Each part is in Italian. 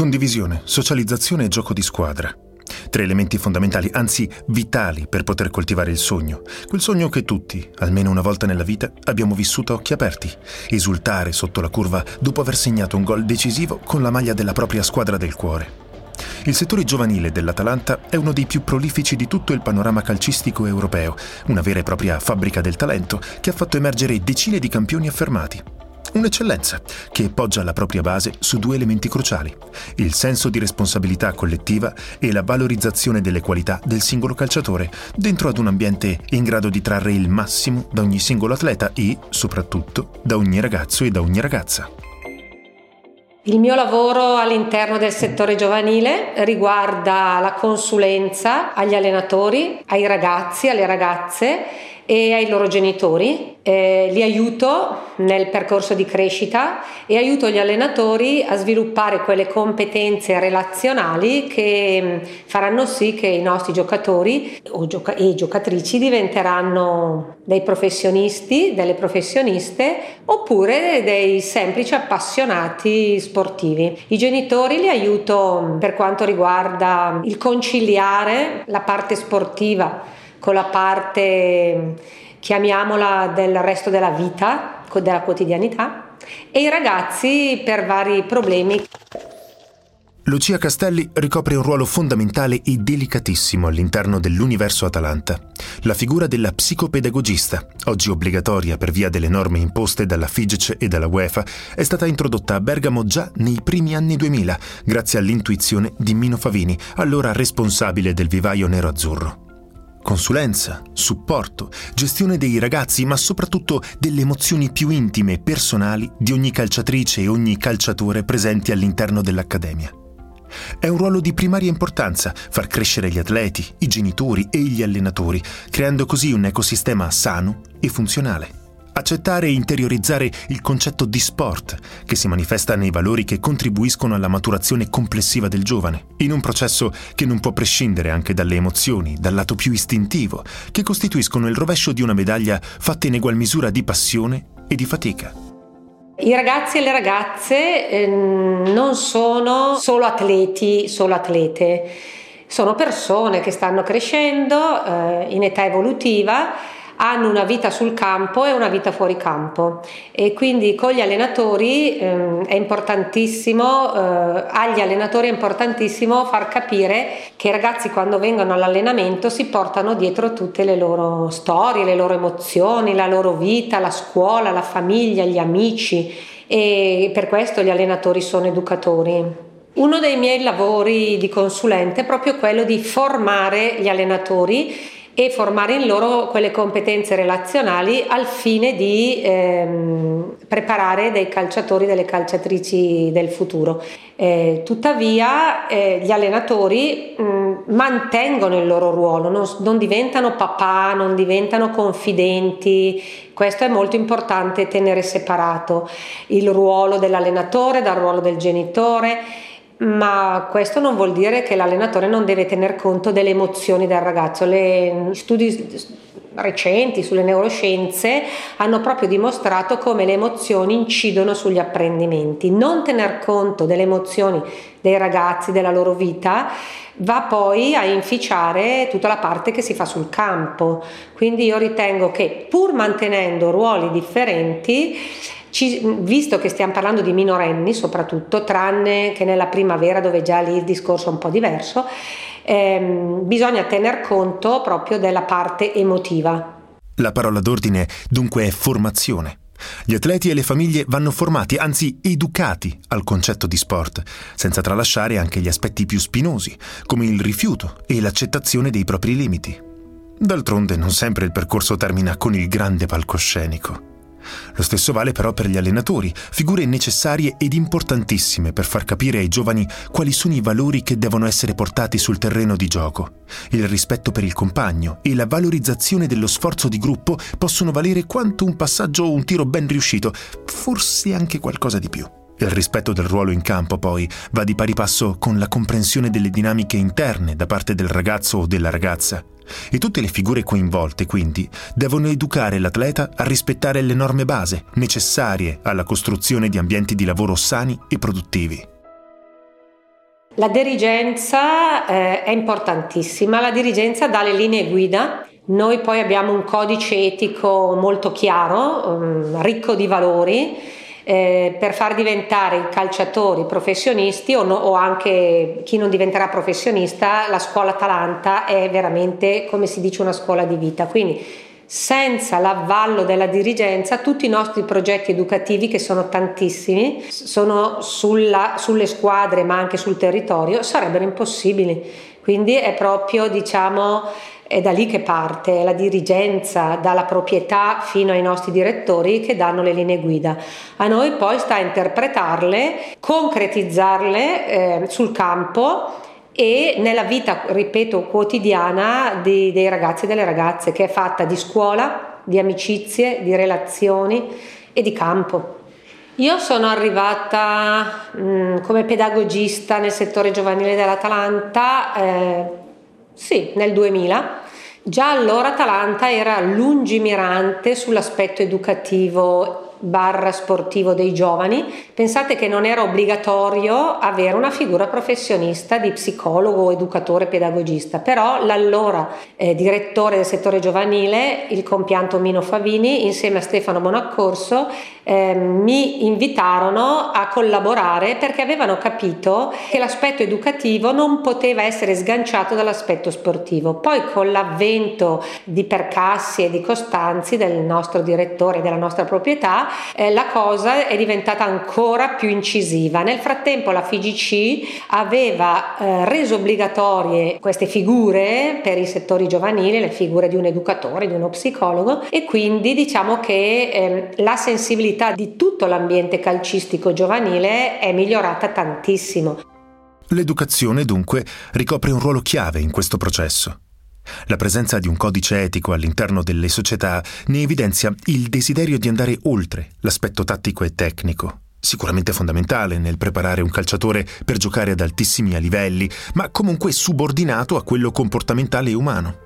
Condivisione, socializzazione e gioco di squadra. Tre elementi fondamentali, anzi vitali, per poter coltivare il sogno. Quel sogno che tutti, almeno una volta nella vita, abbiamo vissuto a occhi aperti. Esultare sotto la curva dopo aver segnato un gol decisivo con la maglia della propria squadra del cuore. Il settore giovanile dell'Atalanta è uno dei più prolifici di tutto il panorama calcistico europeo, una vera e propria fabbrica del talento che ha fatto emergere decine di campioni affermati. Un'eccellenza che poggia la propria base su due elementi cruciali, il senso di responsabilità collettiva e la valorizzazione delle qualità del singolo calciatore, dentro ad un ambiente in grado di trarre il massimo da ogni singolo atleta e, soprattutto, da ogni ragazzo e da ogni ragazza. Il mio lavoro all'interno del settore giovanile riguarda la consulenza agli allenatori, ai ragazzi, alle ragazze e ai loro genitori. Eh, li aiuto nel percorso di crescita e aiuto gli allenatori a sviluppare quelle competenze relazionali che mm, faranno sì che i nostri giocatori gioca- e giocatrici diventeranno dei professionisti, delle professioniste oppure dei semplici appassionati sportivi. I genitori li aiuto mm, per quanto riguarda il conciliare la parte sportiva con la parte, chiamiamola, del resto della vita, della quotidianità, e i ragazzi per vari problemi. Lucia Castelli ricopre un ruolo fondamentale e delicatissimo all'interno dell'universo Atalanta, la figura della psicopedagogista, oggi obbligatoria per via delle norme imposte dalla FIGC e dalla UEFA, è stata introdotta a Bergamo già nei primi anni 2000, grazie all'intuizione di Mino Favini, allora responsabile del vivaio nero-azzurro consulenza, supporto, gestione dei ragazzi, ma soprattutto delle emozioni più intime e personali di ogni calciatrice e ogni calciatore presenti all'interno dell'Accademia. È un ruolo di primaria importanza far crescere gli atleti, i genitori e gli allenatori, creando così un ecosistema sano e funzionale accettare e interiorizzare il concetto di sport, che si manifesta nei valori che contribuiscono alla maturazione complessiva del giovane, in un processo che non può prescindere anche dalle emozioni, dal lato più istintivo, che costituiscono il rovescio di una medaglia fatta in egual misura di passione e di fatica. I ragazzi e le ragazze eh, non sono solo atleti, solo atlete, sono persone che stanno crescendo eh, in età evolutiva hanno una vita sul campo e una vita fuori campo e quindi con gli allenatori ehm, è importantissimo, eh, agli allenatori è importantissimo far capire che i ragazzi quando vengono all'allenamento si portano dietro tutte le loro storie, le loro emozioni, la loro vita, la scuola, la famiglia, gli amici e per questo gli allenatori sono educatori. Uno dei miei lavori di consulente è proprio quello di formare gli allenatori e formare in loro quelle competenze relazionali al fine di ehm, preparare dei calciatori, delle calciatrici del futuro. Eh, tuttavia eh, gli allenatori mh, mantengono il loro ruolo, non, non diventano papà, non diventano confidenti, questo è molto importante tenere separato il ruolo dell'allenatore dal ruolo del genitore ma questo non vuol dire che l'allenatore non deve tener conto delle emozioni del ragazzo. Gli studi recenti sulle neuroscienze hanno proprio dimostrato come le emozioni incidono sugli apprendimenti. Non tener conto delle emozioni dei ragazzi, della loro vita, va poi a inficiare tutta la parte che si fa sul campo. Quindi io ritengo che pur mantenendo ruoli differenti, ci, visto che stiamo parlando di minorenni soprattutto, tranne che nella primavera dove già lì il discorso è un po' diverso, ehm, bisogna tener conto proprio della parte emotiva. La parola d'ordine dunque è formazione. Gli atleti e le famiglie vanno formati, anzi educati al concetto di sport, senza tralasciare anche gli aspetti più spinosi, come il rifiuto e l'accettazione dei propri limiti. D'altronde non sempre il percorso termina con il grande palcoscenico. Lo stesso vale però per gli allenatori, figure necessarie ed importantissime per far capire ai giovani quali sono i valori che devono essere portati sul terreno di gioco. Il rispetto per il compagno e la valorizzazione dello sforzo di gruppo possono valere quanto un passaggio o un tiro ben riuscito, forse anche qualcosa di più. Il rispetto del ruolo in campo, poi, va di pari passo con la comprensione delle dinamiche interne da parte del ragazzo o della ragazza. E tutte le figure coinvolte, quindi, devono educare l'atleta a rispettare le norme base necessarie alla costruzione di ambienti di lavoro sani e produttivi. La dirigenza eh, è importantissima, la dirigenza dà le linee guida. Noi poi abbiamo un codice etico molto chiaro, um, ricco di valori eh, per far diventare i calciatori professionisti o, no, o, anche chi non diventerà professionista, la scuola Atalanta è veramente, come si dice, una scuola di vita. Quindi senza l'avvallo della dirigenza tutti i nostri progetti educativi, che sono tantissimi, sono sulla, sulle squadre ma anche sul territorio, sarebbero impossibili. Quindi è proprio, diciamo, è da lì che parte, è la dirigenza, dalla proprietà fino ai nostri direttori che danno le linee guida. A noi poi sta a interpretarle, concretizzarle eh, sul campo e nella vita, ripeto, quotidiana di, dei ragazzi e delle ragazze, che è fatta di scuola, di amicizie, di relazioni e di campo. Io sono arrivata mh, mm, come pedagogista nel settore giovanile dell'Atalanta eh, sì, nel 2000. Già allora Atalanta era lungimirante sull'aspetto educativo barra sportivo dei giovani, pensate che non era obbligatorio avere una figura professionista di psicologo, educatore, pedagogista, però l'allora eh, direttore del settore giovanile, il compianto Mino Favini, insieme a Stefano Bonaccorso, eh, mi invitarono a collaborare perché avevano capito che l'aspetto educativo non poteva essere sganciato dall'aspetto sportivo. Poi con l'avvento di Percassi e di Costanzi, del nostro direttore e della nostra proprietà, eh, la cosa è diventata ancora più incisiva. Nel frattempo la FIGC aveva eh, reso obbligatorie queste figure per i settori giovanili, le figure di un educatore, di uno psicologo e quindi diciamo che eh, la sensibilità di tutto l'ambiente calcistico giovanile è migliorata tantissimo. L'educazione dunque ricopre un ruolo chiave in questo processo. La presenza di un codice etico all'interno delle società ne evidenzia il desiderio di andare oltre l'aspetto tattico e tecnico, sicuramente fondamentale nel preparare un calciatore per giocare ad altissimi livelli, ma comunque subordinato a quello comportamentale e umano.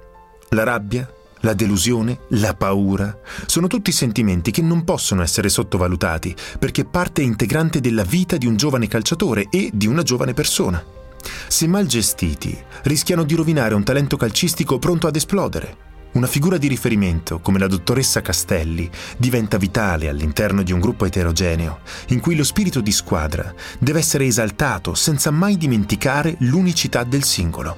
La rabbia, la delusione, la paura sono tutti sentimenti che non possono essere sottovalutati perché parte integrante della vita di un giovane calciatore e di una giovane persona. Se mal gestiti, rischiano di rovinare un talento calcistico pronto ad esplodere. Una figura di riferimento, come la dottoressa Castelli, diventa vitale all'interno di un gruppo eterogeneo, in cui lo spirito di squadra deve essere esaltato senza mai dimenticare l'unicità del singolo.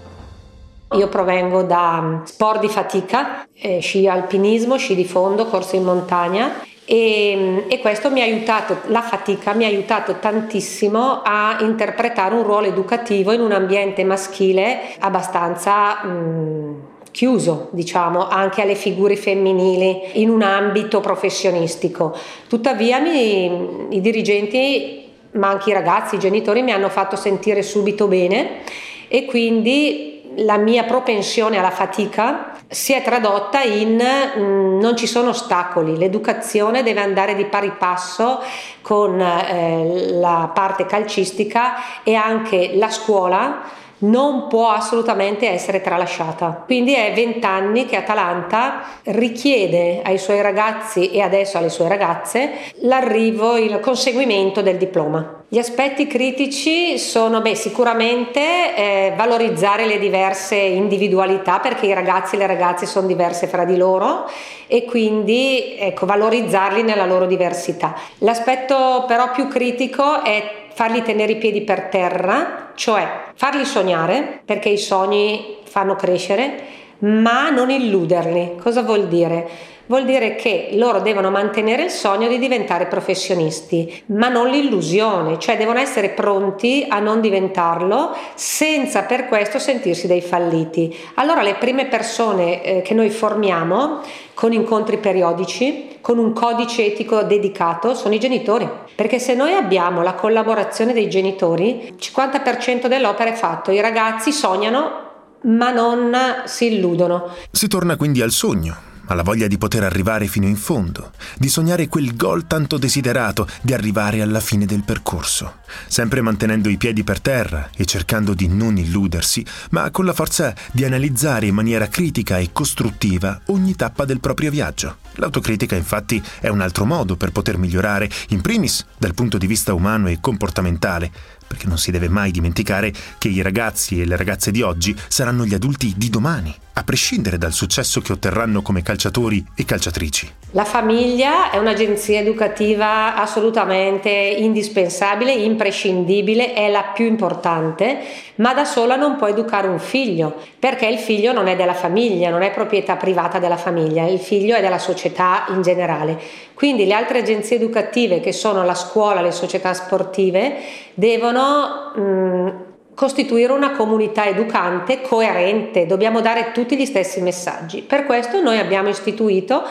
Io provengo da sport di fatica, eh, sci alpinismo, sci di fondo, corso in montagna e, e, questo mi ha aiutato, la fatica mi ha aiutato tantissimo a interpretare un ruolo educativo in un ambiente maschile abbastanza mh, chiuso, diciamo, anche alle figure femminili in un ambito professionistico. Tuttavia mi, i dirigenti, ma anche i ragazzi, i genitori mi hanno fatto sentire subito bene e quindi la mia propensione alla fatica si è tradotta in mh, mm, non ci sono ostacoli, l'educazione deve andare di pari passo con eh, la parte calcistica e anche la scuola non può assolutamente essere tralasciata. Quindi è vent'anni che Atalanta richiede ai suoi ragazzi e adesso alle sue ragazze l'arrivo, il conseguimento del diploma. Gli aspetti critici sono beh, sicuramente eh, valorizzare le diverse individualità perché i ragazzi e le ragazze sono diverse fra di loro e quindi ecco, valorizzarli nella loro diversità. L'aspetto però più critico è farli tenere i piedi per terra, cioè farli sognare, perché i sogni fanno crescere, ma non illuderli. Cosa vuol dire? Vuol dire che loro devono mantenere il sogno di diventare professionisti, ma non l'illusione, cioè devono essere pronti a non diventarlo senza per questo sentirsi dei falliti. Allora le prime persone eh, che noi formiamo con incontri periodici, con un codice etico dedicato, sono i genitori. Perché se noi abbiamo la collaborazione dei genitori, il 50% dell'opera è fatto, i ragazzi sognano ma non si illudono. Si torna quindi al sogno, alla voglia di poter arrivare fino in fondo, di sognare quel gol tanto desiderato, di arrivare alla fine del percorso, sempre mantenendo i piedi per terra e cercando di non illudersi, ma con la forza di analizzare in maniera critica e costruttiva ogni tappa del proprio viaggio. L'autocritica infatti è un altro modo per poter migliorare, in primis dal punto di vista umano e comportamentale, perché non si deve mai dimenticare che i ragazzi e le ragazze di oggi saranno gli adulti di domani, a prescindere dal successo che otterranno come calciatori e calciatrici. La famiglia è un'agenzia educativa assolutamente indispensabile, imprescindibile, è la più importante, ma da sola non può educare un figlio, perché il figlio non è della famiglia, non è proprietà privata della famiglia, il figlio è della società in generale. Quindi le altre agenzie educative che sono la scuola, le società sportive, devono mh, costituire una comunità educante coerente, dobbiamo dare tutti gli stessi messaggi. Per questo noi abbiamo istituito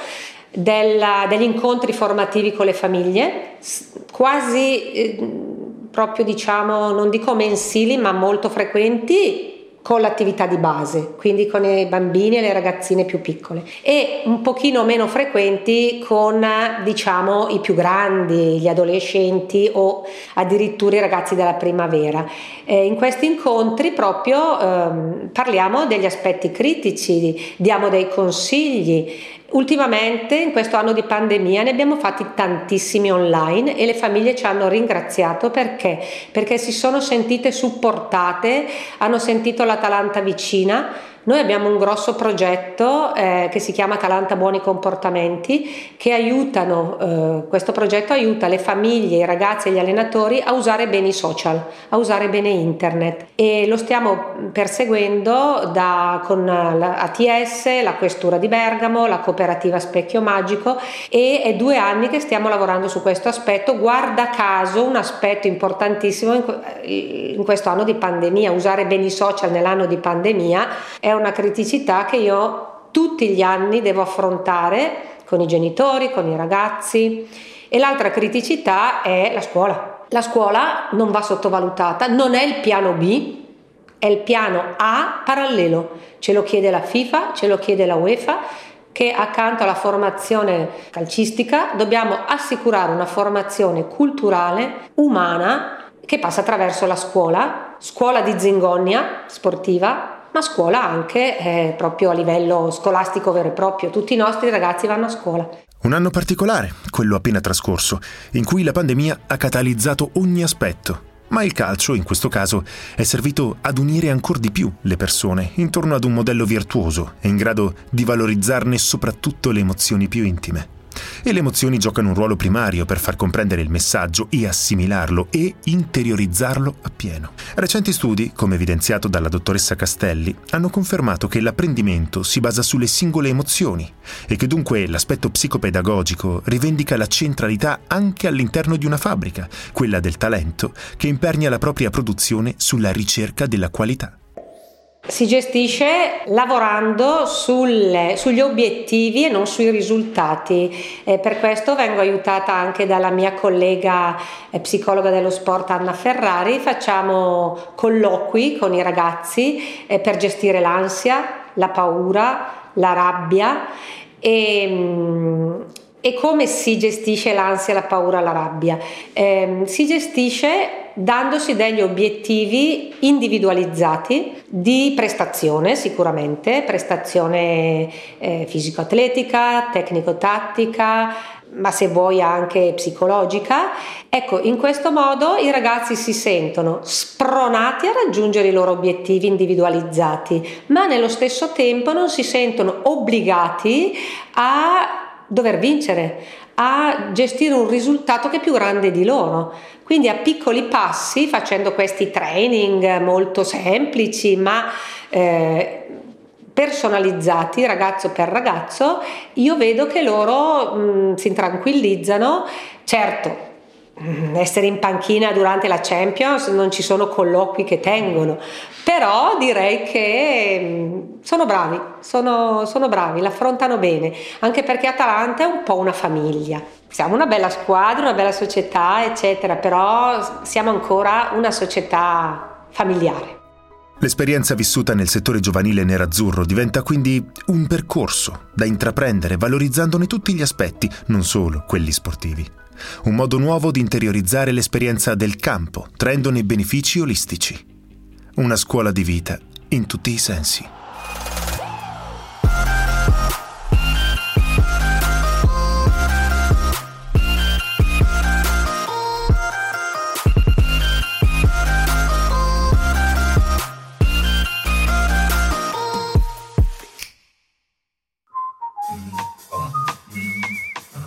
della, degli incontri formativi con le famiglie, quasi eh, proprio diciamo, non dico mensili, ma molto frequenti con l'attività di base, quindi con i bambini e le ragazzine più piccole e un pochino meno frequenti con diciamo i più grandi, gli adolescenti o addirittura i ragazzi della primavera. Eh, in questi incontri proprio ehm, parliamo degli aspetti critici, diamo dei consigli, Ultimamente, in questo anno di pandemia, ne abbiamo fatti tantissimi online e le famiglie ci hanno ringraziato perché? Perché si sono sentite supportate, hanno sentito l'Atalanta vicina noi abbiamo un grosso progetto eh, che si chiama Atalanta Buoni Comportamenti che aiutano, eh, questo progetto aiuta le famiglie, i ragazzi e gli allenatori a usare bene i social, a usare bene internet. E lo stiamo perseguendo da, con la ATS, la Questura di Bergamo, la cooperativa Specchio Magico e è due anni che stiamo lavorando su questo aspetto, guarda caso un aspetto importantissimo in, in questo anno di pandemia, usare bene i social nell'anno di pandemia è una criticità che io tutti gli anni devo affrontare con i genitori, con i ragazzi e l'altra criticità è la scuola. La scuola non va sottovalutata, non è il piano B, è il piano A parallelo. Ce lo chiede la FIFA, ce lo chiede la UEFA che accanto alla formazione calcistica dobbiamo assicurare una formazione culturale, umana, che passa attraverso la scuola, scuola di zingonia sportiva, ma scuola anche eh, proprio a livello scolastico vero e proprio. Tutti i nostri ragazzi vanno a scuola. Un anno particolare, quello appena trascorso, in cui la pandemia ha catalizzato ogni aspetto. Ma il calcio, in questo caso, è servito ad unire ancora di più le persone intorno ad un modello virtuoso e in grado di valorizzarne soprattutto le emozioni più intime e le emozioni giocano un ruolo primario per far comprendere il messaggio e assimilarlo e interiorizzarlo appieno. Recenti studi, come evidenziato dalla dottoressa Castelli, hanno confermato che l'apprendimento si basa sulle singole emozioni e che dunque l'aspetto psicopedagogico rivendica la centralità anche all'interno di una fabbrica, quella del talento, che impernia la propria produzione sulla ricerca della qualità. Si gestisce lavorando sulle, sugli obiettivi e non sui risultati. Eh, per questo vengo aiutata anche dalla mia collega eh, psicologa dello sport Anna Ferrari. Facciamo colloqui con i ragazzi eh, per gestire l'ansia, la paura, la rabbia e, mm, e come si gestisce l'ansia, la paura, la rabbia? Eh, si gestisce dandosi degli obiettivi individualizzati di prestazione sicuramente, prestazione eh, fisico-atletica, tecnico-tattica, ma se vuoi anche psicologica. Ecco, in questo modo i ragazzi si sentono spronati a raggiungere i loro obiettivi individualizzati, ma nello stesso tempo non si sentono obbligati a dover vincere, a gestire un risultato che è più grande di loro. Quindi a piccoli passi, facendo questi training molto semplici, ma eh, personalizzati ragazzo per ragazzo, io vedo che loro mh, si tranquillizzano. Certo, essere in panchina durante la Champions non ci sono colloqui che tengono, però direi che sono bravi, sono, sono bravi, l'affrontano bene, anche perché Atalanta è un po' una famiglia. Siamo una bella squadra, una bella società, eccetera, però siamo ancora una società familiare. L'esperienza vissuta nel settore giovanile nerazzurro diventa quindi un percorso da intraprendere valorizzandone tutti gli aspetti, non solo quelli sportivi. Un modo nuovo di interiorizzare l'esperienza del campo, traendone benefici olistici. Una scuola di vita in tutti i sensi.